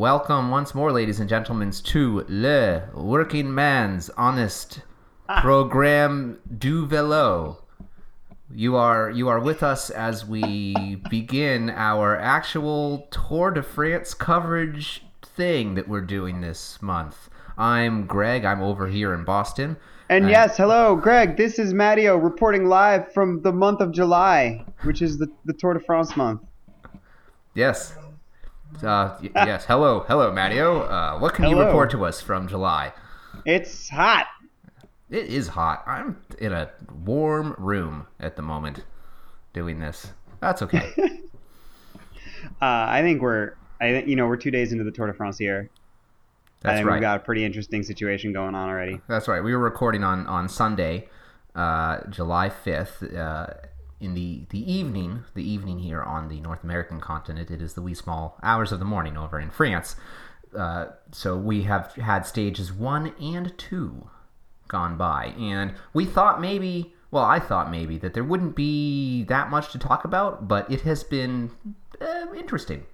welcome once more, ladies and gentlemen, to Le Workingman's Honest ah. Programme du Velo. You are you are with us as we begin our actual Tour de France coverage thing that we're doing this month. I'm Greg. I'm over here in Boston. And uh, yes, hello, Greg. This is Matteo reporting live from the month of July, which is the, the Tour de France month. Yes. Uh, y- yes. Hello, hello, Matteo. Uh, what can you report to us from July? It's hot. It is hot. I'm in a warm room at the moment doing this. That's okay. Uh, I think we're, I think you know, we're two days into the Tour de France here. I That's think right. we've got a pretty interesting situation going on already. That's right. We were recording on on Sunday, uh, July fifth, uh, in the the evening. The evening here on the North American continent. It is the wee small hours of the morning over in France. Uh, so we have had stages one and two gone by, and we thought maybe. Well, I thought maybe that there wouldn't be that much to talk about, but it has been uh, interesting.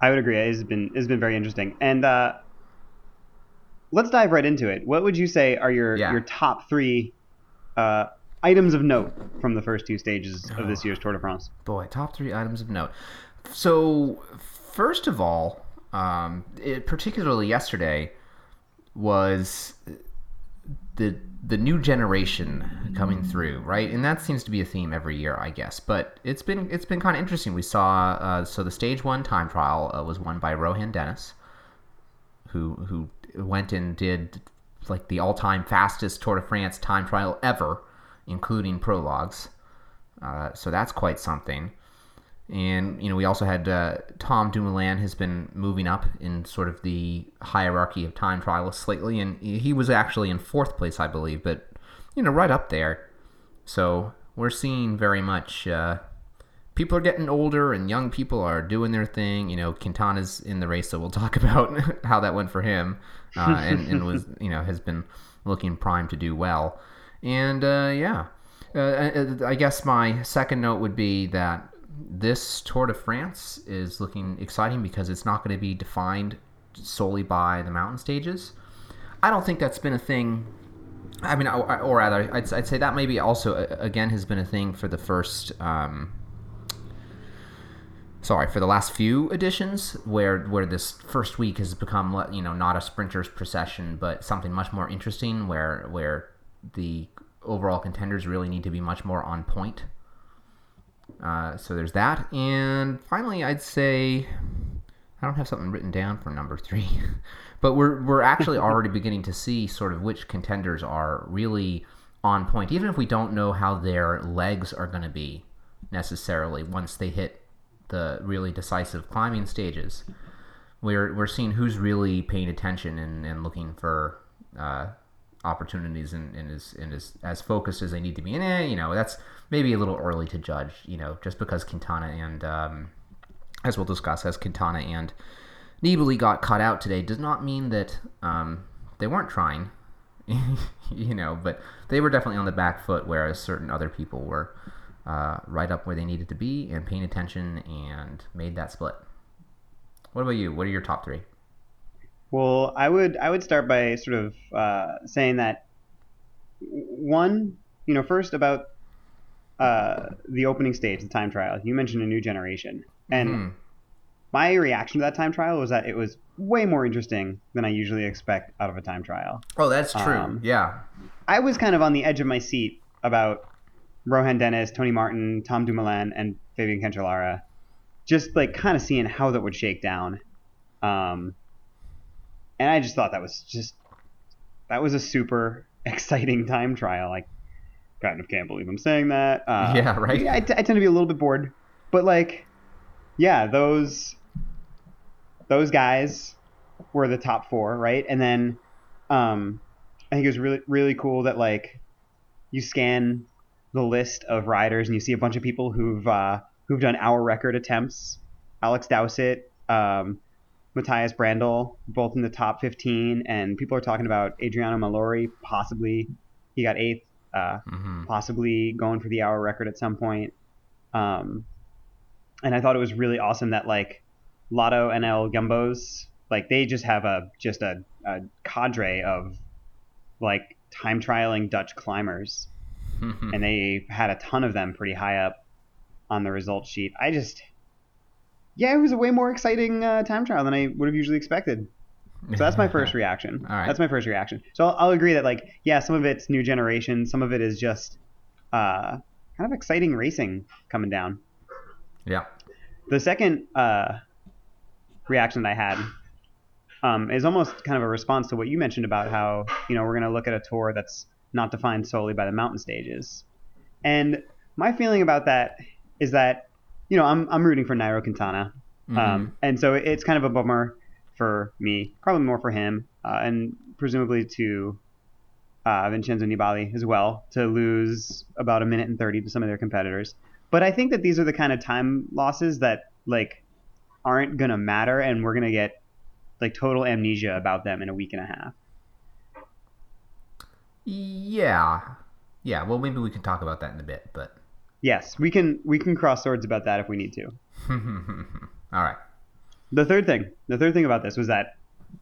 I would agree. It's been it's been very interesting. And uh, let's dive right into it. What would you say are your Yeah. your top three uh, items of note from the first two stages of this year's Tour de France? Boy, top three items of note. So, first of all, um, it, particularly yesterday, was the the new generation coming through, right? And that seems to be a theme every year, I guess. But it's been it's been kind of interesting. We saw uh, so the stage one time trial uh, was won by Rohan Dennis, who who went and did like the all time fastest Tour de France time trial ever, including prologues. Uh, so that's quite something. And you know, we also had uh, Tom Dumoulin has been moving up in sort of the hierarchy of time trialists lately, and he was actually in fourth place, I believe, but you know, right up there. So we're seeing very much uh, people are getting older, and young people are doing their thing. You know, Quintana's in the race, so we'll talk about how that went for him, uh, and, and was you know has been looking primed to do well. And uh, yeah, uh, I guess my second note would be that this Tour de France is looking exciting because it's not going to be defined solely by the mountain stages. I don't think that's been a thing. I mean, or, rather, I'd, I'd say that maybe also uh, again has been a thing for the first. Um, sorry for the last few editions where where this first week has become you know not a sprinter's procession but something much more interesting where where the overall contenders really need to be much more on point uh, so there's that and finally i'd say i don't have something written down for number three but we're we're actually already beginning to see sort of which contenders are really on point even if we don't know how their legs are going to be necessarily once they hit the really decisive climbing stages. We're we're seeing who's really paying attention and, and looking for uh, opportunities and, and is and is as focused as they need to be. And eh, you know that's maybe a little early to judge. You know just because Quintana and um, as we'll discuss, as Quintana and Nibali got cut out today, does not mean that um, they weren't trying. you know, but they were definitely on the back foot, whereas certain other people were uh, right up where they needed to be and paying attention and made that split. What about you? What are your top three? Well, I would I would start by sort of uh, saying that one, you know, first about uh, the opening stage, the time trial. You mentioned a new generation, and Mhm. my reaction to that time trial was that it was way more interesting than I usually expect out of a time trial. Oh, that's true. Um, yeah. I was kind of on the edge of my seat about Rohan Dennis, Tony Martin, Tom Dumoulin, and Fabian Cancellara, just like kind of seeing how that would shake down. Um, and I just thought that was just that was a super exciting time trial. Like, kind of can't believe I'm saying that. Uh, Yeah, right? I, t- I tend to be a little bit bored, but like, yeah, those those guys were the top four, right? And then, um, I think it was really really cool that like you scan the list of riders and you see a bunch of people who've uh, who've done hour record attempts. Alex Dowsett, um, Matthias Brändle, both in the top 15, and people are talking about Adriano Malori, possibly he got eighth, uh, hmm possibly going for the hour record at some point. Um, and I thought it was really awesome that like LottoNL-Jumbos, like they just have a just a, a cadre of like time trialing Dutch climbers, and they had a ton of them pretty high up on the result sheet. I just, yeah, it was a way more exciting uh, time trial than I would have usually expected. So that's my first reaction. All right. That's my first reaction. So I'll, I'll agree that like yeah, some of it's new generation, some of it is just uh, kind of exciting racing coming down. yeah. The second uh, reaction that I had um, is almost kind of a response to what you mentioned about how you know we're going to look at a tour that's not defined solely by the mountain stages, and my feeling about that is that you know I'm I'm rooting for Nairo Quintana, um, and so it's kind of a bummer for me, probably more for him, uh, and presumably to uh, Vincenzo Nibali as well to lose about a minute and 30 to some of their competitors. But I think that these are the kind of time losses that like aren't gonna matter, and we're gonna get like total amnesia about them in a week and a half. Yeah. Yeah. Well, maybe we can talk about that in a bit, but. Yes, we can we can cross swords about that if we need to. All right. The third thing, the third thing about this was that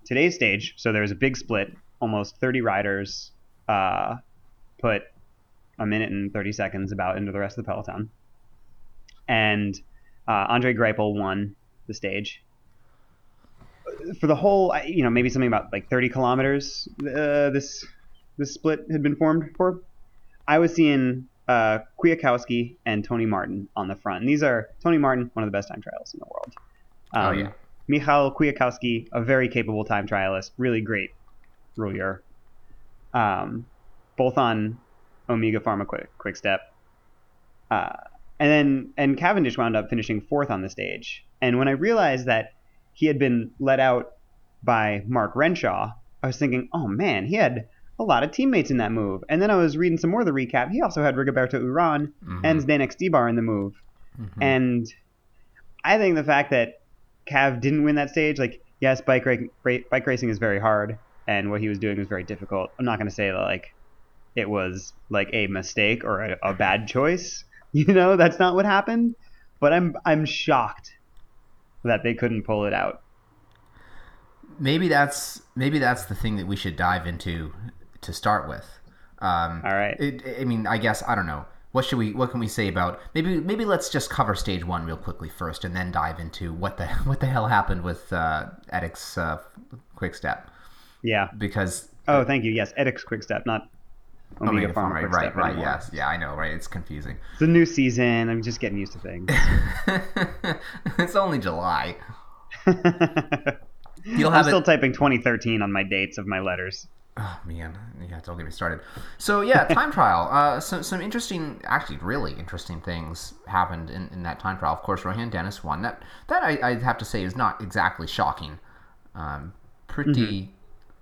today's stage, so there was a big split, almost 30 riders uh, put a minute and 30 seconds about into the rest of the peloton, and uh, Andre Greipel won the stage. For the whole, you know, maybe something about like 30 kilometers. Uh, this this split had been formed for. I was seeing uh, Kwiatkowski and Tony Martin on the front. And these are Tony Martin, one of the best time trialists in the world. Oh, Um, yeah. Michal Kwiatkowski, a very capable time trialist, really great rouleur. Um, both on Omega Pharma Quick, quick Step. Uh, and then and Cavendish wound up finishing fourth on the stage. And when I realized that he had been let out by Mark Renshaw, I was thinking, oh man, he had a lot of teammates in that move. And then I was reading some more of the recap. He also had Rigoberto Uran Mhm. and Zdenek Stybar in the move. Mhm. And I think the fact that Cav didn't win that stage, like, yes, bike, ra- ra- bike racing is very hard, and what he was doing was very difficult. I'm not going to say that, like, it was, like, a mistake or a, a bad choice. You know, that's not what happened. But I'm, I'm shocked that they couldn't pull it out. maybe that's maybe that's the thing that we should dive into to start with. Um, All right. It, I mean, I guess I don't know. What should we? What can we say about? Maybe maybe let's just cover stage one real quickly first, and then dive into what the what the hell happened with uh, Etixx uh, Quick Step Yeah. because Oh, thank you. Yes, Etixx Quickstep, not Omega, Omega Pharma Quickstep right, right, anymore. yes, yeah, I know, right? It's confusing. It's a new season. I'm just getting used to things. it's only July. You'll I'm have still typing 2013 on my dates of my letters. Oh man, yeah, don't get me started. So yeah, time trial. Uh, some some interesting, actually, really interesting things happened in, in that time trial. Of course, Rohan Dennis won. That that I, I have to say is not exactly shocking. Um, pretty,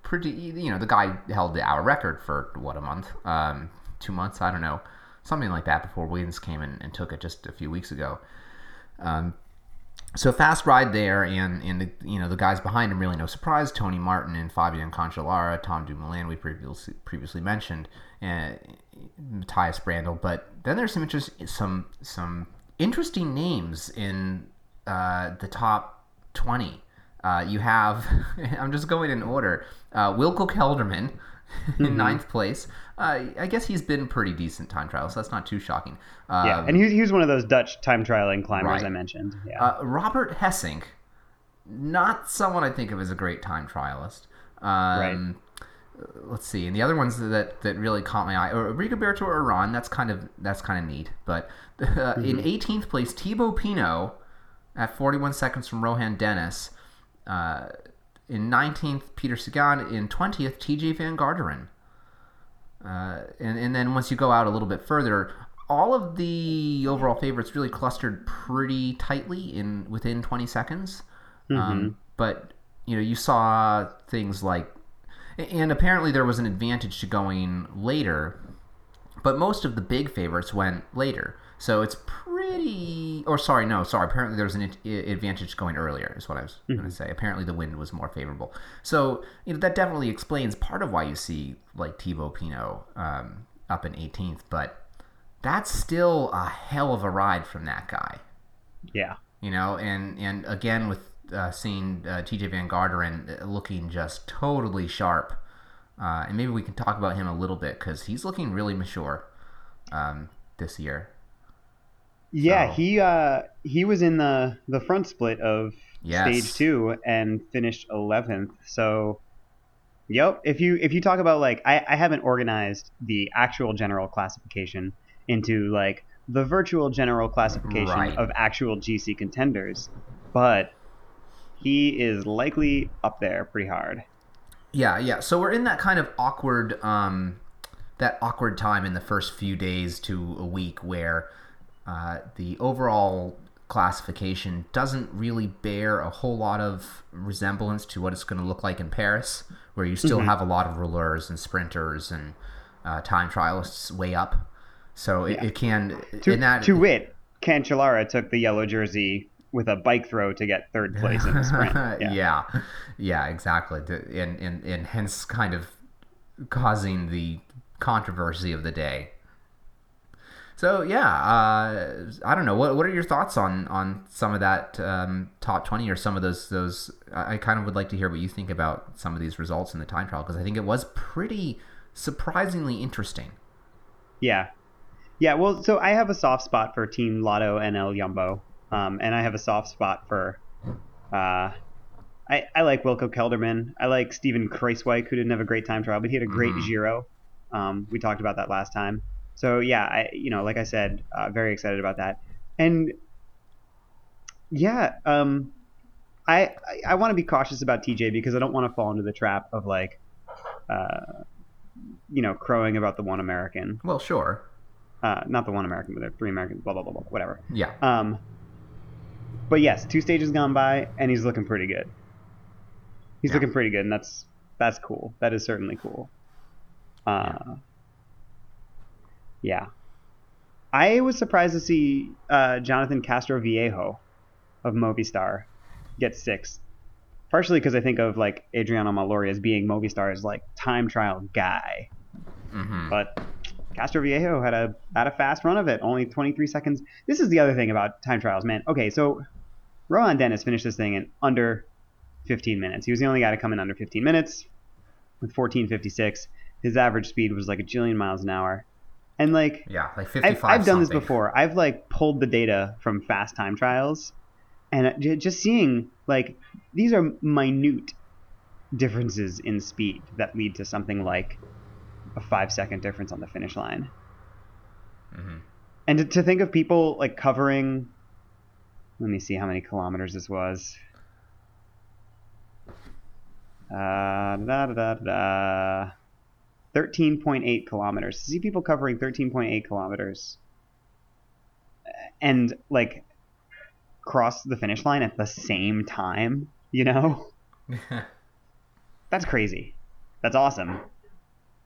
pretty. You know, the guy held the hour record for what a month, um, two months, I don't know, something like that. Before Williams came in and took it just a few weeks ago. Um, so fast ride there, and and the, you know the guys behind him really no surprise. Tony Martin and Fabian Cancellara, Tom Dumoulin we previously previously mentioned, and Matthias Brändle. But then there's some interest, some some interesting names in uh, the top twenty. Uh, you have, I'm just going in order. Uh, Wilco Kelderman in ninth place. Uh, I guess he's been pretty decent time trial, so that's not too shocking. Uh, Yeah, and he was, he was one of those Dutch time trialing climbers Right. I mentioned. Yeah. uh, Robert Gesink, not someone I think of as a great time trialist. Um, Let's see, and the other ones that that really caught my eye, or Rigoberto Uran. That's kind of that's kind of neat. But uh, in 18th place, Thibaut Pinot at 41 seconds from Rohan Dennis. Uh, in 19th, Peter Sagan. In 20th, Tejay Van Garderen. Uh, and, and then once you go out a little bit further, all of the overall favorites really clustered pretty tightly in within 20 seconds. Um, but you know, you saw things like, and apparently there was an advantage to going later, but most of the big favorites went later. So it's pretty, or sorry, no, sorry. Apparently there was an ad- advantage going earlier, is what I was going to say. Apparently the wind was more favorable. So you know that definitely explains part of why you see like Thibaut Pinot um, up in 18th, but that's still a hell of a ride from that guy yeah. you know and and again with uh, seeing uh, Tejay Van Garderen looking just totally sharp. Uh, and maybe we can talk about him a little bit because he's looking really mature um, this year. Yeah, So- he uh, he was in the the front split of Yes. stage two and finished eleventh. So, yep. If you if you talk about like I, I haven't organized the actual general classification into like the virtual general classification Right. of actual GC contenders, but he is likely up there pretty hard. Yeah, yeah. So we're in that kind of awkward, um, that awkward time in the first few days to a week where uh, the overall classification doesn't really bear a whole lot of resemblance to what it's going to look like in Paris, where you still have a lot of rollers and sprinters and uh, time trialists way up. So it, it can To, in that to wit, Cancellara took the yellow jersey with a bike throw to get third place in the sprint. Yeah. yeah. yeah, exactly. And, and and hence kind of causing the controversy of the day. So yeah, uh, I don't know. What what are your thoughts on on some of that um, top twenty or some of those those? I kind of would like to hear what you think about some of these results in the time trial because I think it was pretty surprisingly interesting. Yeah. Yeah, well, so I have a soft spot for Team LottoNL-Jumbo. Um, and I have a soft spot for. Uh, I, I like Wilco Kelderman. I like Steven Kruijswijk, who didn't have a great time trial, but he had a great Mhm. Giro. Um, we talked about that last time. So, yeah, I, you know, like I said, uh, very excited about that. And yeah, um, I, I, I want to be cautious about Tejay because I don't want to fall into the trap of like, uh, you know, crowing about the one American Well, sure. uh, not the one American, but the three Americans, blah blah blah blah, whatever. Yeah. Um, but yes, two stages gone by, and he's looking pretty good. He's Yeah. looking pretty good, and that's that's cool. That is certainly cool. Uh, yeah. I was surprised to see uh, Jonathan Castroviejo of Movistar get sixth. Partially because I think of like Adriano Malori as being Movistar's like time trial guy. hmm But Castroviejo had a had a fast run of it, only 23 seconds. This is the other thing about time trials, man. Okay, so Rohan Dennis finished this thing in under 15 minutes. He was the only guy to come in under 15 minutes with 14:56. His average speed was like a jillion miles an hour, and like Yeah, like I've, fifty-five. I've done this before. I've like pulled the data from fast time trials, and uh, just seeing like these are minute differences in speed that lead to something like a five second difference on the finish line. Mhm. And to, to think of people like covering, let me see how many kilometers this was. Uh, da, da, da, da, da. 13.8 kilometers. To see people covering 13.8 kilometers and like cross the finish line at the same time, you know? That's crazy. That's awesome.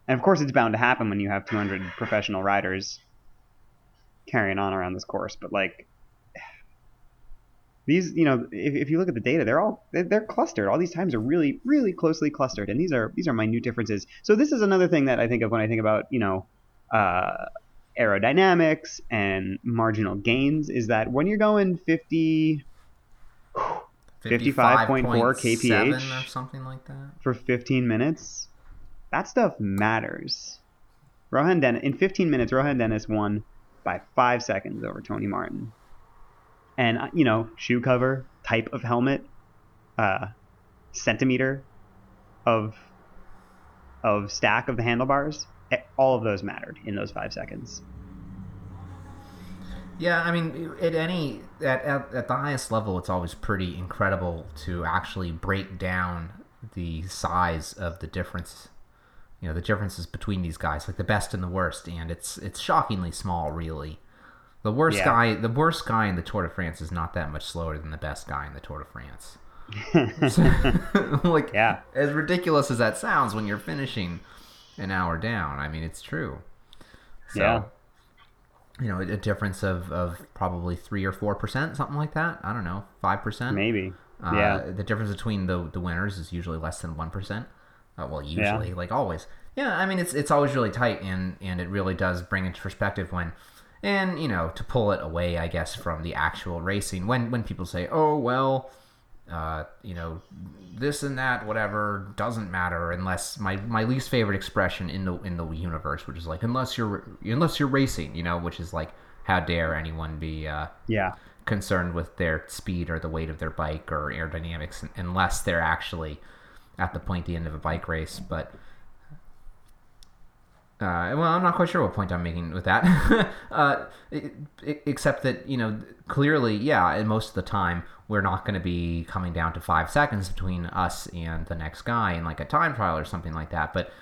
And of course, it's bound to happen when you have 200 professional riders carrying on around this course. But like these, you know, if, if you look at the data, they're all they're, clustered. All these times are really, really closely clustered, and these are these are minute differences. So this is another thing that I think of when I think about you know uh, aerodynamics and marginal gains. Is that when you're going 50 55.4 kph. or something like that. for 15 minutes, that stuff matters. Rohan Dennis in 15 minutes, Rohan Dennis won by five seconds over Tony Martin. And uh, you know, shoe cover, type of helmet, uh, centimeter of of stack of the handlebars, eh, all of those mattered in those five seconds. Yeah, I mean, at any at, at, at the highest level, it's always pretty incredible to actually break down the size of the difference. You know, the differences between these guys, like the best and the worst, and it's it's shockingly small, really. The worst Yeah. guy, the worst guy in the Tour de France is not that much slower than the best guy in the Tour de France. like, Yeah. as ridiculous as that sounds, when you're finishing an hour down, I mean, it's true. So, Yeah. you know, a difference of, of probably three or four percent, something like that. I don't know, five percent. Maybe. Uh, yeah. The difference between the the winners is usually less than one percent. Uh, well, usually, like always. Yeah, I mean, it's it's always really tight, and and it really does bring into perspective when, and you know, to pull it away, I guess, from the actual racing. When when people say, oh well. uh, you know, this and that, whatever, doesn't matter unless my, my least favorite expression in the in the universe, which is like unless you're unless you're racing, you know, which is like how dare anyone be uh, Yeah. concerned with their speed or the weight of their bike or aerodynamics unless they're actually at the point the end of a bike race. But uh, well, I'm not quite sure what point I'm making with that. uh, e- e- except that you know clearly, yeah, and most of the time we're not going to be coming down to five seconds between us and the next guy in like a time trial or something like that. But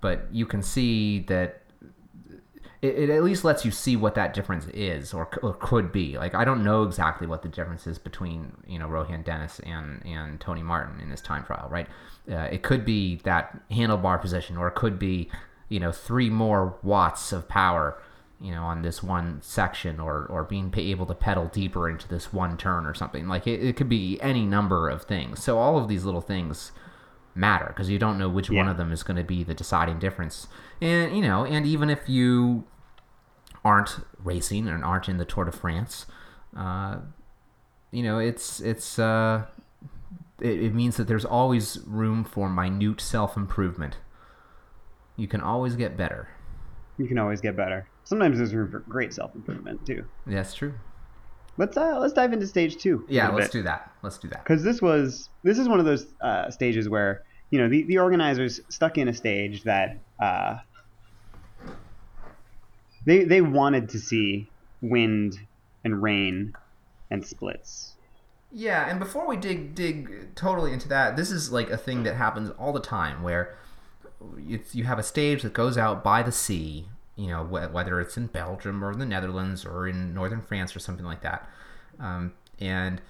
but you can see that it, it at least lets you see what that difference is or, or could be. Like I don't know exactly what the difference is between you know Rohan Dennis and and Tony Martin in this time trial, right? Uh, it could be that handlebar position, or it could be you know three more watts of power you know on this one section or or being able to pedal deeper into this one turn or something. Like it, it could be any number of things. So all of these little things matter because you don't know which one of them is going to be the deciding difference. And you know and even if you aren't racing and aren't in the Tour de France uh, you know it's it's uh, it, it means that there's always room for minute self-improvement you can always get better You can always get better. Sometimes there's room for great self improvement too. that's true Let's uh, let's dive into stage two. yeah let's do that let's do that because this was this is one of those uh, stages where you know the, the organizers stuck in a stage that uh, they they wanted to see wind and rain and splits. Yeah, and before we dig dig totally into that, this is like a thing that happens all the time where it's, you have a stage that goes out by the sea, you know, wh- whether it's in Belgium or the Netherlands or in northern France or something like that. Um, and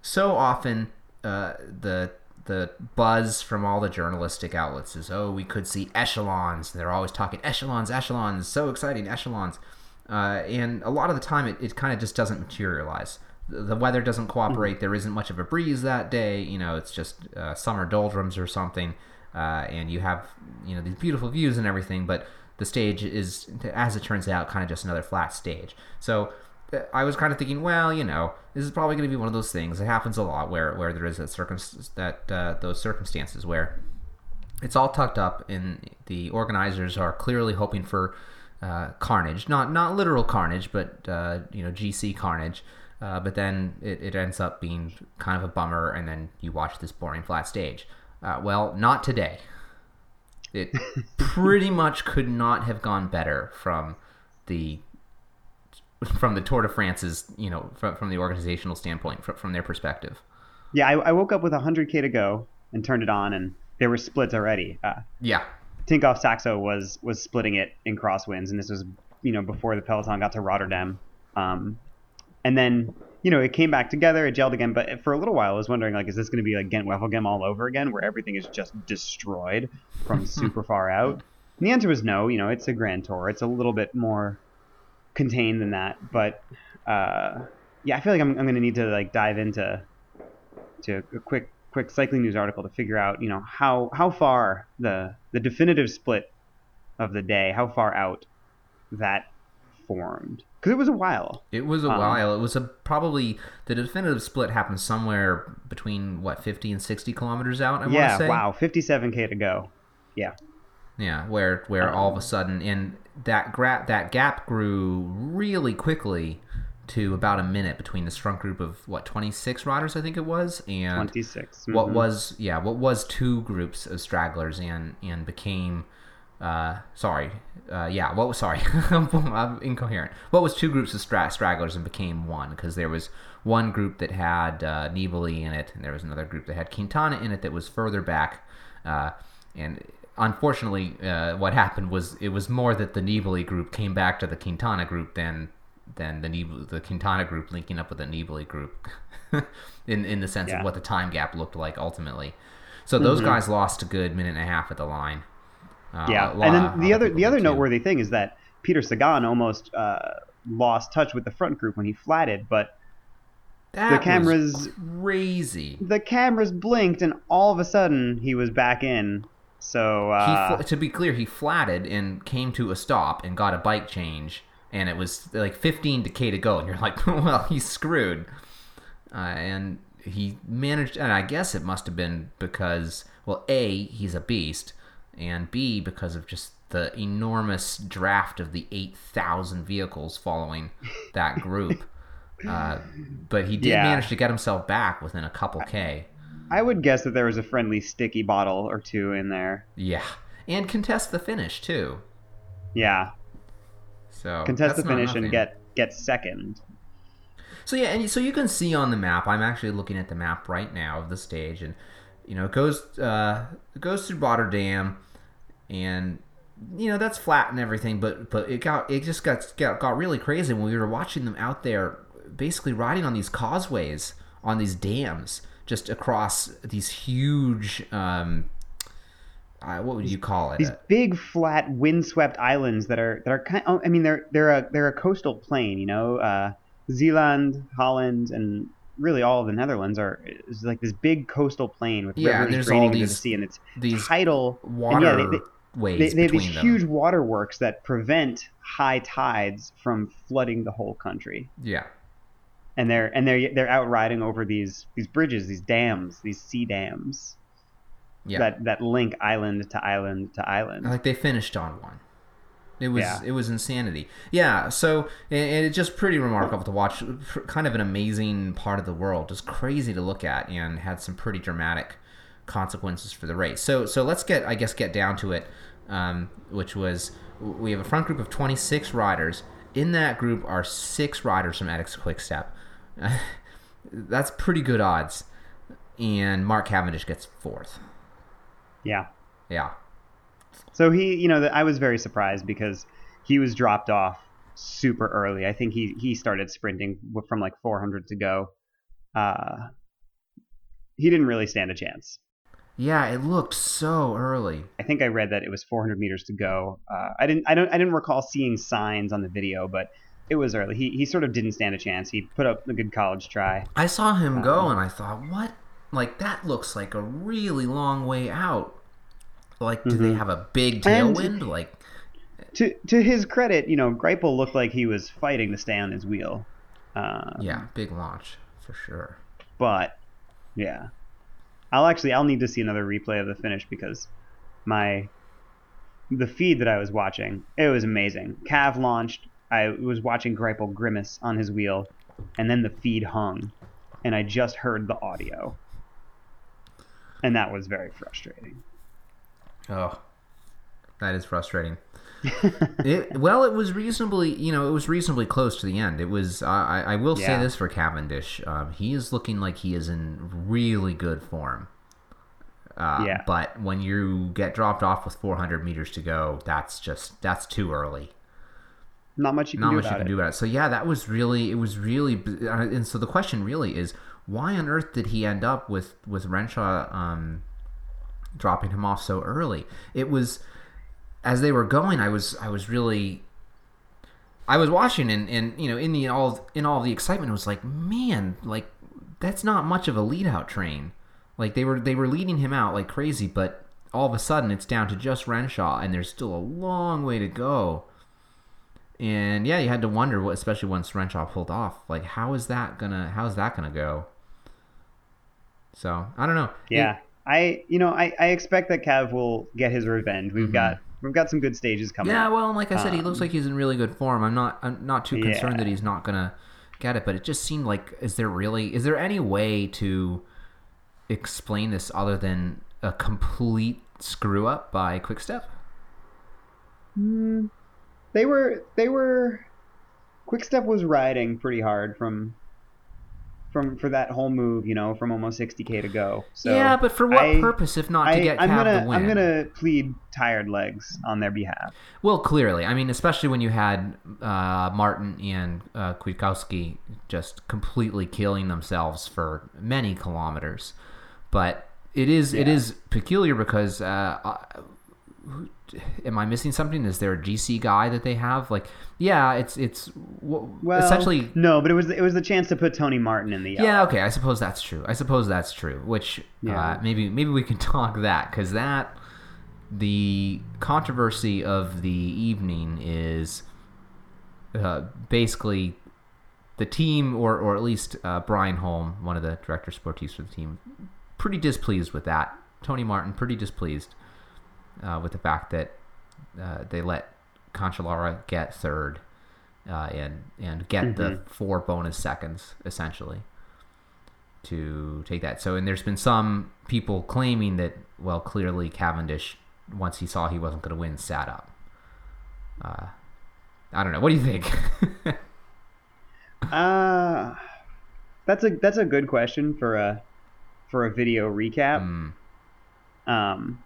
so often uh, the the buzz from all the journalistic outlets is, oh, we could see echelons. They're always talking echelons, echelons, so exciting, echelons. Uh, and a lot of the time, it, it kind of just doesn't materialize. The, the weather doesn't cooperate. There isn't much of a breeze that day. You know, it's just uh, summer doldrums or something. Uh, and you have, you know, these beautiful views and everything, but the stage is, as it turns out, kind of just another flat stage. So uh, I was kind of thinking, well, you know, this is probably going to be one of those things. It happens a lot where where there is that circum that uh, those circumstances where it's all tucked up, and the organizers are clearly hoping for uh, carnage, not not literal carnage, but uh, you know, GC carnage. Uh, but then it, it ends up being kind of a bummer, and then you watch this boring flat stage. Uh, well, not today. It pretty much could not have gone better from the from the Tour de France's, you know, from, from the organizational standpoint, from, from their perspective. Yeah, I, I woke up with 100k to go and turned it on, and there were splits already. Uh, Yeah, Tinkoff Saxo was was splitting it in crosswinds, and this was you know before the peloton got to Rotterdam, um, and then you know it came back together, it gelled again. But for a little while, I was wondering like, is this going to be like Gent Wevelgem all over again, where everything is just destroyed from super far out? And the answer was no. You know, it's a Grand Tour. It's a little bit more contained than that, but uh, yeah, I feel like I'm, I'm going to need to like dive into to a quick quick cycling news article to figure out you know how how far the the definitive split of the day how far out that formed because it was a while it was a Um, while. It was a probably the definitive split happened somewhere between what fifty and sixty kilometers out. I want yeah to say. Yeah, wow 57k to go yeah Yeah, where where all of a sudden and that gra- that gap grew really quickly to about a minute between this front group of what 26 riders I think it was and 26 what Mhm. was yeah what was two groups of stragglers and and became uh sorry. Uh yeah what was sorry. I'm incoherent. What was two groups of stra- stragglers and became one? Because there was one group that had uh, Nibali in it and there was another group that had Quintana in it that was further back. Uh and unfortunately uh, what happened was it was more that the Nibali group came back to the Quintana group than than the Nibali, the Quintana group linking up with the Nibali group. In in the sense Yeah. of what the time gap looked like ultimately. So those guys lost a good minute and a half at the line. Uh, yeah and then the other the other too. noteworthy thing is that peter sagan almost uh, lost touch with the front group when he flatted but That the was cameras- crazy. the cameras blinked and all of a sudden he was back in so uh, fl- to be clear, he flatted and came to a stop and got a bike change, and it was like 15 to k to go, and you're like, well, he's screwed. Uh, and he managed, and I guess it must have been because, well, A, he's a beast, and B, because of just the enormous draft of the 8,000 vehicles following that group. uh, but he did Yeah. manage to get himself back within a couple K. I would guess that there was a friendly sticky bottle or two in there. Yeah. And contest the finish, too. Yeah, So contest the finish and get get second. So yeah, and so you can see on the map. I'm actually looking at the map right now of the stage, and you know it goes uh, goes through Rotterdam, and you know that's flat and everything. But but it got it just got got, got really crazy when we were watching them out there, basically riding on these causeways on these dams, just across these huge. Um, uh, what would you call it? These big flat windswept islands that are that are kind. oh, I mean, they're they're a they're a coastal plain. You know, uh, Zeeland, Holland, and really all of the Netherlands are is like this big coastal plain with Yeah, rivers draining into the sea, and it's these tidal. and water yeah, they- they- ways They, they have these them. huge waterworks that prevent high tides from flooding the whole country. Yeah. and they're and they're they're out riding over these these bridges, these dams, these sea dams Yeah. that that link island to island to island. like they finished on one it was Yeah. it was insanity. Yeah so and, it's just pretty remarkable to watch kind of an amazing part of the world. Just crazy to look at and had some pretty dramatic consequences for the race. So so let's get i guess get down to it um, which was we have a front group of 26 riders. In that group are six riders from Etixx quickstep. That's pretty good odds. And mark cavendish gets fourth. Yeah. yeah So he, you know, the, I was very surprised because he was dropped off super early. I think he he started sprinting from like 400 to go. Uh, he didn't really stand a chance. yeah it looked so early I think I read that it was 400 meters to go. Uh, I didn't I don't I didn't recall seeing signs on the video, but it was early. He he sort of didn't stand a chance. He put up a good college try. I saw him go and I thought, what? Like, that looks like a really long way out. Like, do they have a big And- tailwind? Like, To to his credit, you know, Greipel looked like he was fighting to stay on his wheel. Uh, yeah, big launch for sure. but yeah, I'll actually I'll need to see another replay of the finish because my the feed that I was watching it was amazing. Cav launched. I was watching Greipel grimace on his wheel, and then the feed hung, and I just heard the audio, and that was very frustrating. Oh, that is frustrating. it, well, it was reasonably, you know, it was reasonably close to the end. It was. I, I will say this for Cavendish, um, he is looking like he is in really good form. Uh, Yeah. But when you get dropped off with 400 meters to go, that's just that's too early. Not much you can not do much you about can it. do about it. So yeah, that was really it was really uh, and so the question really is why on earth did he end up with with Renshaw um, dropping him off so early? It was as they were going, I was I was really I was watching and and you know in the all in all the excitement, it was like man, like that's not much of a lead out train. Like they were they were leading him out like crazy, but all of a sudden it's down to just Renshaw, and there's still a long way to go. And yeah, you had to wonder, what, especially once Renshaw pulled off, like how is that gonna how is that gonna go? So I don't know. Yeah, I you know I, I expect that Cav will get his revenge. We've Mhm. got we've got some good stages coming. Yeah, up. well, and like I said, he looks Um, like he's in really good form. I'm not I'm not too concerned Yeah. that he's not gonna get it, but it just seemed like is there really is there any way to explain this other than a complete screw up by Quickstep? Mm, they were they were Quickstep was riding pretty hard from from for that whole move, you know, from almost 60k to go. So yeah, but for what I- purpose if not to I, get I'm Cav gonna the win? I'm gonna plead tired legs on their behalf. Well, clearly, I mean, especially when you had uh, Martin and uh, Kwiatkowski just completely killing themselves for many kilometers. But it is it Yeah. is peculiar because uh, am I missing something? Is there a GC guy that they have? Like, yeah, it's it's w- Well, essentially no, but it was it was the chance to put Tony Martin in the yeah, okay. I suppose that's true. I suppose that's true. Which Yeah. uh, maybe maybe we can talk that because that the controversy of the evening is uh, basically the team, or or at least uh, Brian Holm, one of the director sportifs for the team, pretty displeased with that. Tony Martin pretty displeased uh, with the fact that uh, they let Cancellara get third uh, and and get the four bonus seconds essentially to take that. So and there's been some people claiming that well clearly Cavendish once he saw he wasn't going to win sat up. Uh, I don't know. What do you think? Uh that's a that's a good question for a for a video recap. Mm. Um,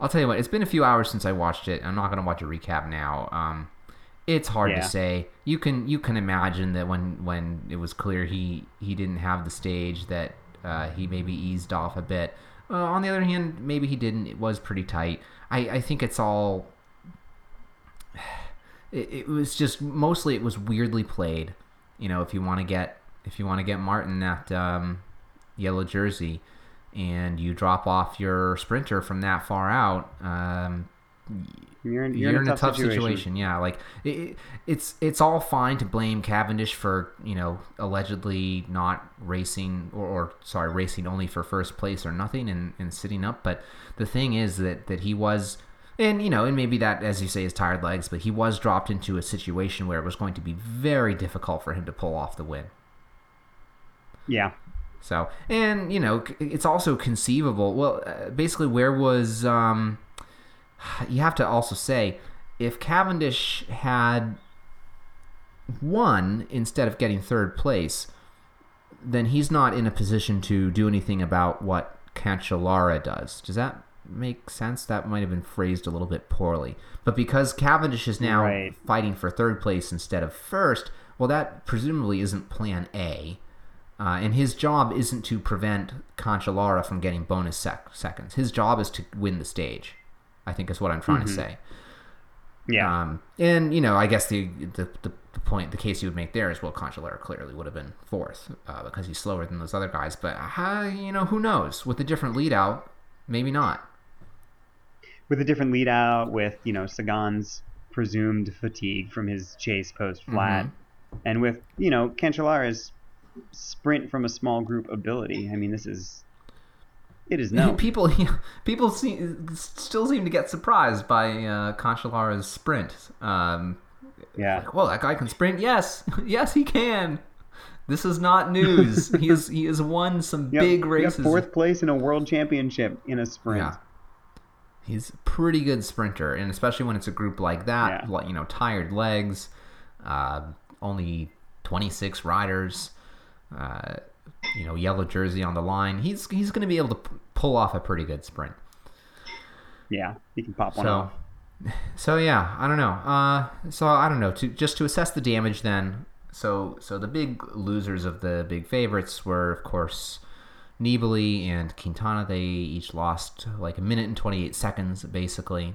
I'll tell you what. It's been a few hours since I watched it. I'm not going to watch a recap now. Um, it's hard Yeah. to say. You can you can imagine that when when it was clear he he didn't have the stage that uh, he maybe eased off a bit. Uh, on the other hand, maybe he didn't. It was pretty tight. I I think it's all. It, it was just mostly it was weirdly played. You know, if you want to get if you want to get Martin that um, yellow jersey, and you drop off your sprinter from that far out, um, you're in, you're, you're, in a tough situation. Yeah, like it- it's it's all fine to blame Cavendish for you know allegedly not racing or, or sorry racing only for first place or nothing and, and sitting up. But the thing is that that he was. And you know, and maybe that, as you say, is tired legs. But he was dropped into a situation where it was going to be very difficult for him to pull off the win. Yeah, So, and you know, it's also conceivable. Well, uh, basically, where was um, you have to also say if Cavendish had won instead of getting third place, then he's not in a position to do anything about what Cancellara does. Does that make sense? That might have been phrased a little bit poorly. But because Cavendish is now Right. fighting for third place instead of first, well, that presumably isn't plan A. Uh, and his job isn't to prevent Cancellara from getting bonus sec- seconds. His job is to win the stage. I think is what I'm trying to say. yeah, Um, and you know, I guess the, the the point, the case you would make there is, well, Cancellara clearly would have been fourth uh, because he's slower than those other guys. But how, you know, who knows? With a different lead out, maybe not. with a different lead out, with you know Sagan's presumed fatigue from his chase post flat, and with you know Cancellara's sprint from a small group ability. I mean, this is it is known. People, people still seem to get surprised by uh, Cancellara's sprint. Um, yeah, well, that guy can sprint. Yes, yes, he can. This is not news. he has he has won some Yep, big races. fourth place in a world championship in a sprint. Yeah. He's a pretty good sprinter, and especially when it's a group like that, Yeah. like you know, tired legs, uh, only twenty six riders, uh, you know, yellow jersey on the line. He's he's going to be able to p- pull off a pretty good sprint. Yeah, he can pop one So, off. so yeah, I don't know. Uh, so I don't know. To just to assess the damage, then. So so the big losers of the big favorites were, of course, Nibali and Quintana. They each lost like a minute and twenty eight seconds, basically.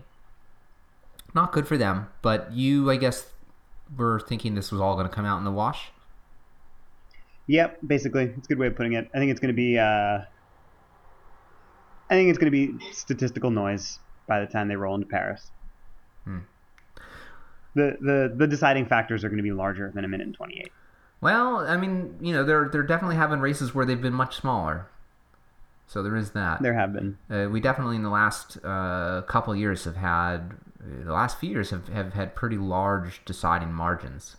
Not good for them. But you, I guess, were thinking this was all going to come out in the wash. Yep, basically, it's a good way of putting it. I think it's going to be. Uh, I think it's going to be statistical noise by the time they roll into Paris. Hmm. The, the the deciding factors are going to be larger than a minute and twenty eight. Well, I mean, you know, they're they're definitely having races where they've been much smaller. So there is that. There have been. Uh, we definitely in the last uh, couple years have had the last few years have, have had pretty large deciding margins.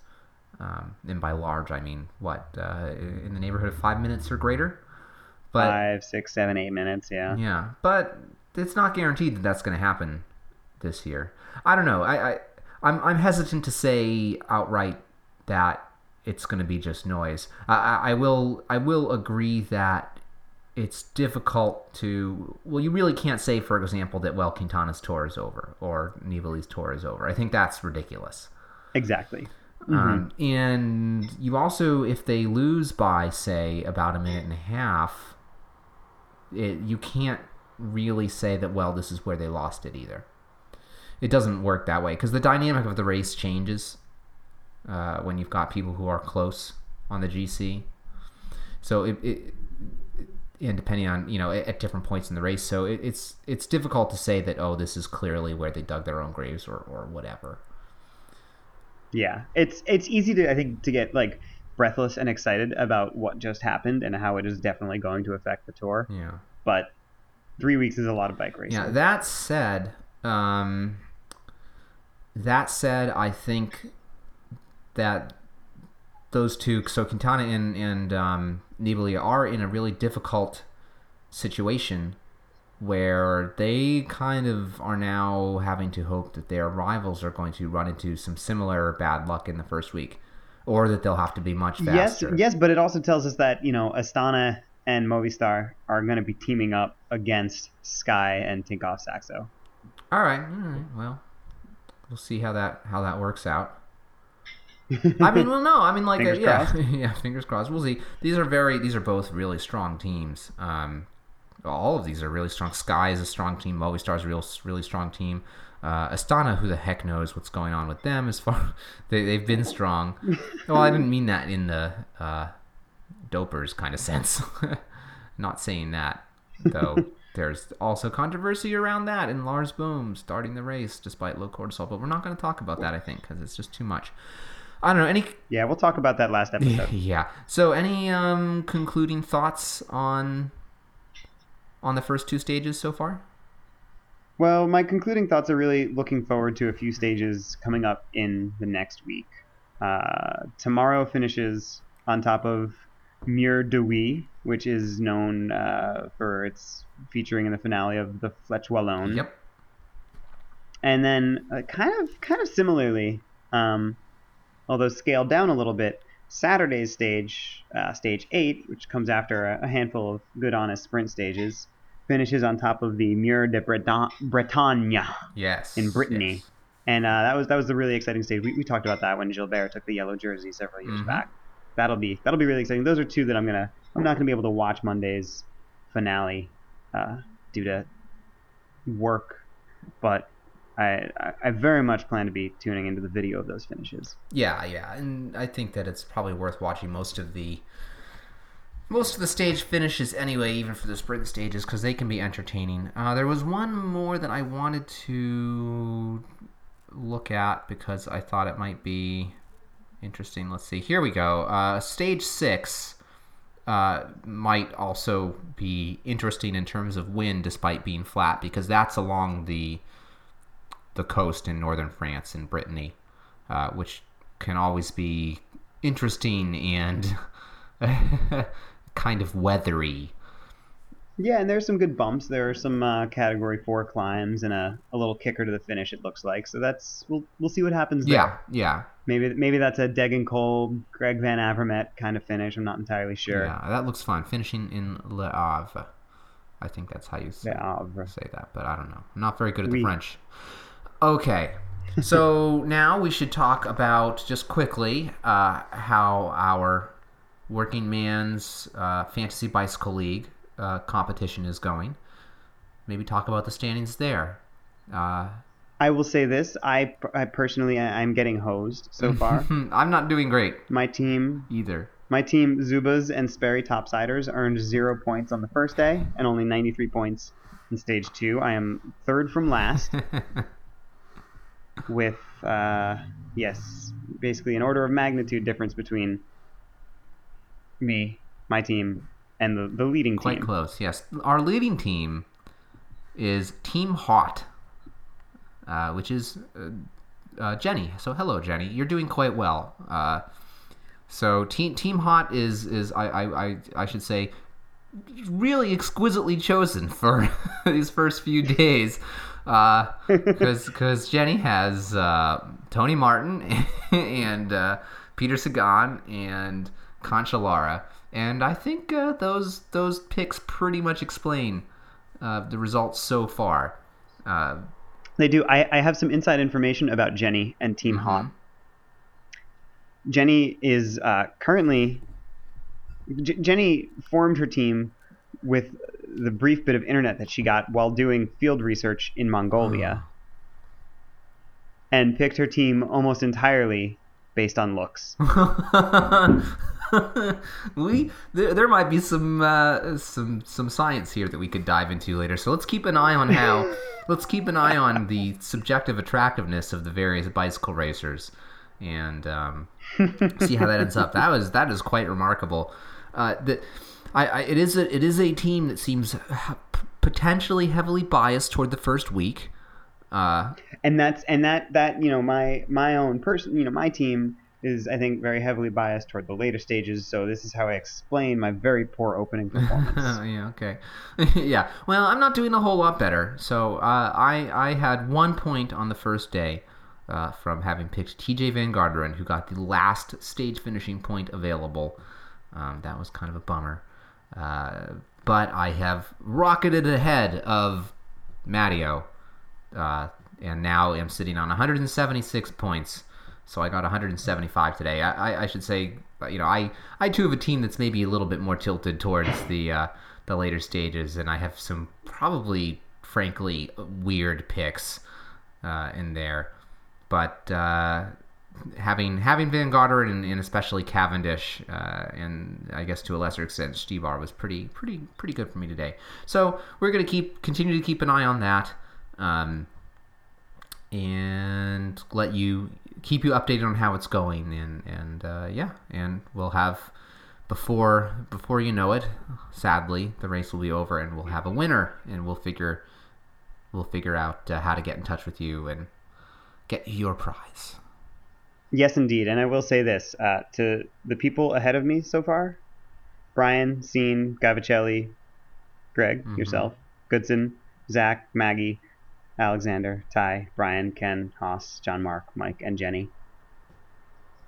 Um, and by large, I mean what uh, in the neighborhood of five minutes or greater. But Five, six, seven, eight minutes. Yeah. yeah, but it's not guaranteed that that's going to happen this year. I don't know. I, I I'm I'm hesitant to say outright that it's going to be just noise. I, I, I will I will agree that it's difficult to well you really can't say for example that well Quintana's tour is over or Nibali's tour is over. I think that's ridiculous. Exactly. Um, and you also, if they lose by, say, about a minute and a half, it, you can't really say that, well, this is where they lost it either. It doesn't work that way because the dynamic of the race changes uh, when you've got people who are close on the GC. So it, it and depending on you know at, at different points in the race, so it, it's it's difficult to say that oh this is clearly where they dug their own graves or, or whatever. Yeah, it's it's easy to I think to get like breathless and excited about what just happened and how it is definitely going to affect the tour. Yeah. But three weeks is a lot of bike racing. Yeah. That said, um, that said, I think that those two, so Quintana and and um, Nibali, are in a really difficult situation where they kind of are now having to hope that their rivals are going to run into some similar bad luck in the first week, or that they'll have to be much faster. yes, yes, but it also tells us that you know Astana and Movistar are going to be teaming up against Sky and Tinkoff Saxo. All right, all right. Well, we'll see how that how that works out. I mean, well, no, I mean, like, uh, yeah, yeah, fingers crossed. We'll see. These are very, these are both really strong teams. Um, all of these are really strong. Sky is a strong team. Movistar is a real, really strong team. Uh, Astana, who the heck knows what's going on with them? As far they they've been strong. well, I didn't mean that in the uh, dopers kind of sense. Not saying that though. There's also controversy around that and Lars Boom starting the race despite low cortisol, but we're not going to talk about that, I think, because it's just too much. I don't know. Any Yeah, we'll talk about that last episode. yeah. So, any um, concluding thoughts on on the first two stages so far? Well, my concluding thoughts are really looking forward to a few stages coming up in the next week. Uh, tomorrow finishes on top of Mur de Huy, which is known uh, for its featuring in the finale of the Flèche Wallonne. Yep. And then, uh, kind of, kind of similarly, um, although scaled down a little bit, Saturday's stage, uh, stage eight, which comes after a, a handful of good, honest sprint stages, finishes on top of the Mur de Bretagne Yes. in Brittany, yes. and uh, that was that was the really exciting stage. We, we talked about that when Gilbert took the yellow jersey several years Mhm. back. That'll be that'll be really exciting. Those are two that I'm gonna I'm not gonna be able to watch Monday's finale uh, due to work, but I I very much plan to be tuning into the video of those finishes. Yeah, yeah, and I think that it's probably worth watching most of the most of the stage finishes anyway, even for the sprint stages, because they can be entertaining. Uh, there was one more that I wanted to look at because I thought it might be interesting. Let's see. Here we go. Uh, stage six uh, might also be interesting in terms of wind, despite being flat, because that's along the the coast in northern France and Brittany, uh, which can always be interesting and kind of weathery. Yeah, and there's some good bumps. There are some uh, Category Four climbs and a, a little kicker to the finish. It looks like so. That's we'll we'll see what happens. There. Yeah, yeah, Maybe maybe that's a Degenkolb, Greg Van Avermaet kind of finish. I'm not entirely sure. yeah. That looks fun. Finishing in Le Havre. I think that's how you say, say that, but I don't know. I'm not very good at the Oui. French. Okay. So now we should talk about just quickly uh, how our working man's uh, fantasy bicycle league uh, competition is going. Maybe talk about the standings there. Uh, I will say this: I, I personally, I- I'm getting hosed so far. I'm not doing great my team, either. my team, Zubas and Sperry Topsiders, earned zero points on the first day and only 93 points in stage two. I am third from last with, uh, yes, basically an order of magnitude difference between me, my team, and the, the leading team Quite team. close, yes. Our leading team is Team Hot, uh, which is uh, uh, Jenny. So hello, Jenny. You're doing quite well. Uh, so Team Team Hot is is I, I, I, I should say really exquisitely chosen for these first few days. Because because Jenny has uh, Tony Martin and uh, Peter Sagan and Cancellara, and I think uh, those those picks pretty much explain uh, the results so far. Uh, They do. I, I have some inside information about Jenny and Team Mm-hmm. Jenny is uh, currently. J- Jenny formed her team with the brief bit of internet that she got while doing field research in Mongolia, and picked her team almost entirely based on looks. we there, there might be some uh, some some science here that we could dive into later. So let's keep an eye on how let's keep an eye on the subjective attractiveness of the various bicycle racers and um, see how that ends up. That was that is quite remarkable. Uh, the, I, I, it is a it is a team that seems potentially heavily biased toward the first week. Uh, and that's and that that you know my my own person you know my team is I think very heavily biased toward the later stages. So this is how I explain my very poor opening performance. yeah. Okay. yeah. Well, I'm not doing a whole lot better. So uh, I I had one point on the first day. Uh, from having picked Tejay Van Garderen, who got the last stage finishing point available. Um, that was kind of a bummer. Uh, but I have rocketed ahead of Matteo, uh, and now am sitting on 176 points. So I got 175 today. I, I, I, should say, you know, I, I too have a team that's maybe a little bit more tilted towards the uh, the later stages, and I have some probably, frankly, weird picks uh, in there. But uh, having having Van Garderen and, and especially Cavendish, uh, and I guess to a lesser extent Stybar was pretty pretty pretty good for me today. So we're gonna keep continue to keep an eye on that, um, and let you keep you updated on how it's going. And and uh, yeah, and we'll have before before you know it, sadly the race will be over and we'll have a winner and we'll figure we'll figure out uh, how to get in touch with you and get your prize. Yes, indeed. And I will say this uh, to the people ahead of me so far Brian, Scene, Gavicelli, Greg, mm-hmm. yourself, Goodson, Zach, Maggie, Alexander, Ty, Brian, Ken, Haas, John Mark, Mike, and Jenny.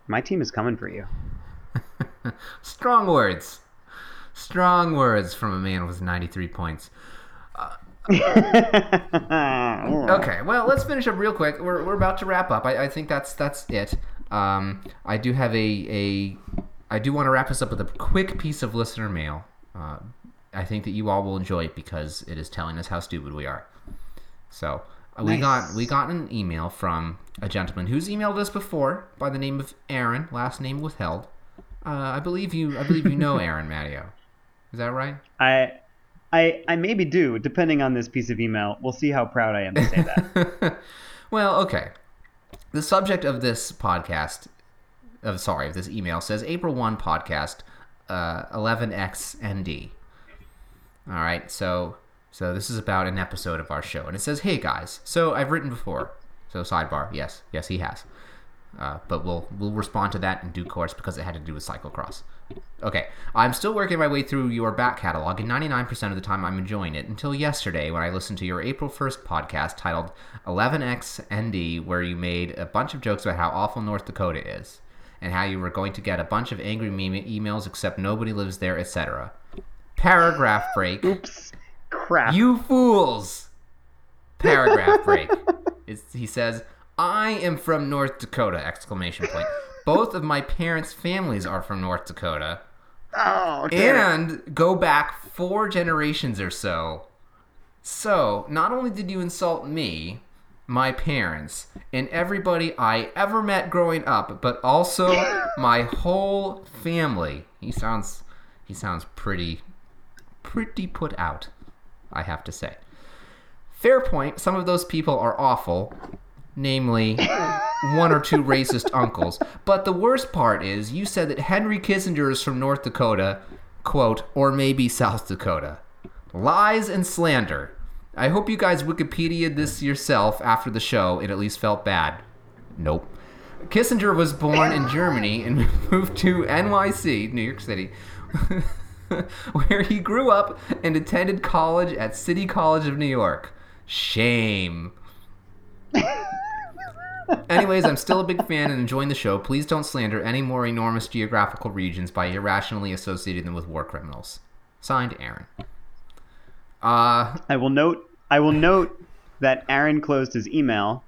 My team is coming for you. Strong words. Strong words from a man with 93 points. Uh, okay, well, let's finish up real quick. We're, we're about to wrap up. I, I think that's that's it. Um, I do have a, a I do want to wrap this up with a quick piece of listener mail. Uh, I think that you all will enjoy it because it is telling us how stupid we are. So uh, nice. we got we got an email from a gentleman who's emailed us before by the name of Aaron, last name withheld. Uh, I believe you I believe you know Aaron Matteo. Is that right? I I I maybe do, depending on this piece of email. We'll see how proud I am to say that. well, okay. The subject of this podcast, of sorry, of this email says April one podcast, uh, 11xND. All right, so so this is about an episode of our show, and it says, "Hey guys, so I've written before." So sidebar, yes, yes, he has. Uh, but we'll we'll respond to that in due course because it had to do with cyclocross. Okay, I'm still working my way through your back catalog, and 99% of the time I'm enjoying it until yesterday when I listened to your April 1st podcast titled 11xND, where you made a bunch of jokes about how awful North Dakota is and how you were going to get a bunch of angry meme emails except nobody lives there, etc. Paragraph break. Oops. Crap. You fools. Paragraph break. It's, he says, I am from North Dakota! Exclamation point. Both of my parents' families are from North Dakota. Oh, and go back four generations or so. So, not only did you insult me, my parents, and everybody I ever met growing up, but also my whole family. He sounds he sounds pretty pretty put out, I have to say. Fair point, some of those people are awful, namely one or two racist uncles. But the worst part is you said that Henry Kissinger is from North Dakota, quote, or maybe South Dakota. Lies and slander. I hope you guys Wikipedia this yourself after the show and at least felt bad. Nope. Kissinger was born in Germany and moved to NYC, New York City, where he grew up and attended college at City College of New York. Shame. Anyways, I'm still a big fan and enjoying the show. Please don't slander any more enormous geographical regions by irrationally associating them with war criminals. Signed, Aaron. Uh, I will note. I will note that Aaron closed his email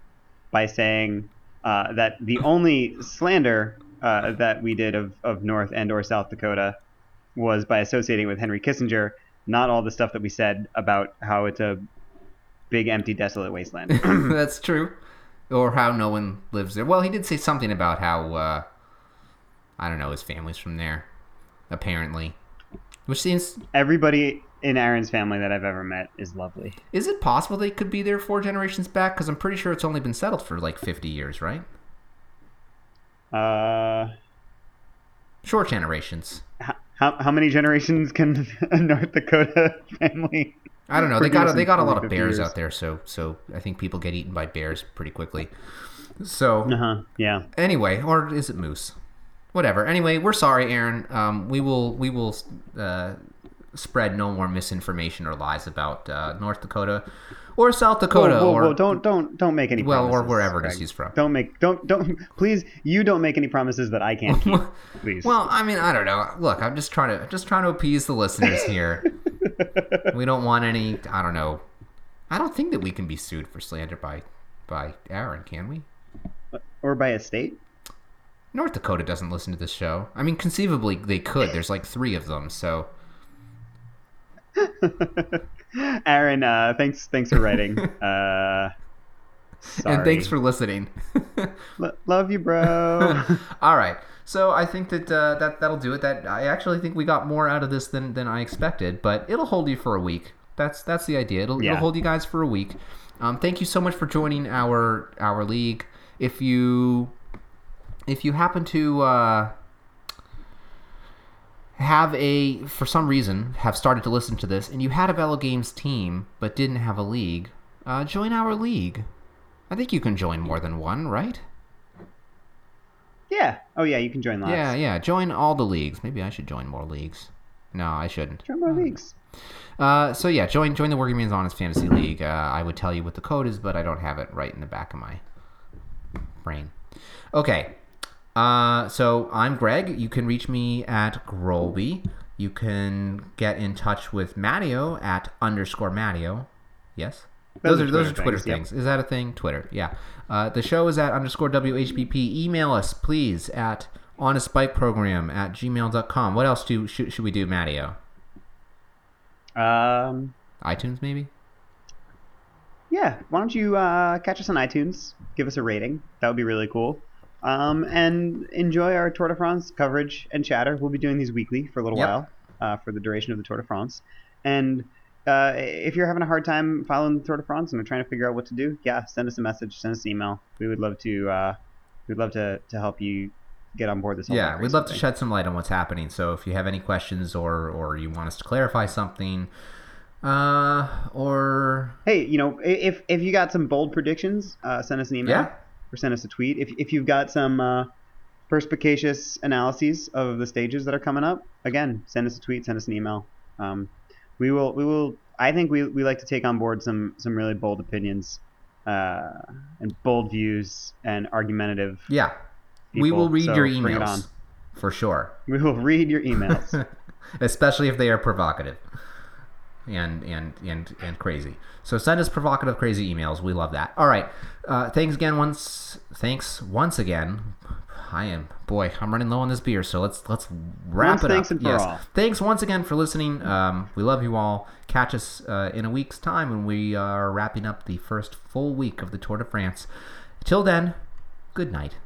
by saying uh, that the only slander uh, that we did of, of North and or South Dakota was by associating with Henry Kissinger, not all the stuff that we said about how it's a big, empty, desolate wasteland. That's true or how no one lives there. Well, he did say something about how uh, I don't know his family's from there, apparently, which seems everybody in Aaron's family that I've ever met is lovely. Is it possible they could be there four generations back? Because I'm pretty sure it's only been settled for like 50 years, right? Uh, Short generations. h- how how many generations can a North Dakota family? I don't know. They got produce they got a lot of bears years? out there, so so I think people get eaten by bears pretty quickly. So Uh huh. Yeah. anyway, or is it moose? Whatever. Anyway, we're sorry, Aaron. Um, we will we will uh, spread no more misinformation or lies about uh, North Dakota or South Dakota Whoa, whoa, or whoa, don't don't don't make any well or promises, wherever it is Greg. he's from. Don't make don't don't please you don't make any promises that I can't keep. Please. Well, I mean, I don't know. Look, I'm just trying to just trying to appease the listeners here. we don't want any. I don't know. I don't think that we can be sued for slander by by Aaron, can we? or by a state. North Dakota doesn't listen to this show. I mean, conceivably they could. There's like three of them, so Aaron, uh, thanks thanks for writing. Uh, and thanks for listening. Lo- love you, bro. All right. So I think that uh, that that'll do it. That I actually think we got more out of this than, than I expected, but it'll hold you for a week. That's that's the idea. It'll, Yeah. it'll hold you guys for a week. Um, thank you so much for joining our our league. If you if you happen to uh, have a for some reason have started to listen to this and you had a Velo Games team but didn't have a league, uh, join our league. I think you can join more than one, right? yeah. Oh yeah, you can join lots. Yeah, yeah. Join all the leagues. Maybe I should join more leagues. No, I shouldn't. Join more leagues. Uh, so yeah, join join the Workingman's Honest Fantasy League. Uh, I would tell you what the code is, but I don't have it right in the back of my brain. Okay. Uh, so I'm Greg. You can reach me at Grolby. You can get in touch with Matteo at underscore Mattio. Yes. Those, Those are those are Twitter things, things. yep. Is that a thing? Twitter. Yeah. Uh, the show is at underscore WHBP. Email us, please, at honestbikeprogram at gmail.com. What else do should, should we do, Matteo? Um, iTunes, maybe? yeah. Why don't you uh, catch us on iTunes? Give us a rating. That would be really cool. Um, and enjoy our Tour de France coverage and chatter. We'll be doing these weekly for a little Yep. while uh, for the duration of the Tour de France. And uh, if you're having a hard time following the Tour de France and are trying to figure out what to do, yeah, send us a message, send us an email. We would love to. Uh, we'd love to, to help you get on board this. whole Yeah, we'd love to shed some light on what's happening. So if you have any questions or or you want us to clarify something, uh, or Hey, you know, if if you got some bold predictions, uh, send us an email Yeah. Or send us a tweet. If if you've got some uh, perspicacious analyses of the stages that are coming up, again, send us a tweet, send us an email. Um, we will we will. I think we we like to take on board some some really bold opinions uh, and bold views and argumentative. yeah, we will read So your bring it on. emails for sure, We will read your emails. especially if they are provocative and and and and crazy. So send us provocative, crazy emails. We love that. All right, uh, thanks again. Once thanks once again. I am boy. I'm running low on this beer, so let's let's wrap Once it thanks up. and for all. Thanks once again for listening. Um, we love you all. Catch us uh, in a week's time when we are wrapping up the first full week of the Tour de France. Till then, good night.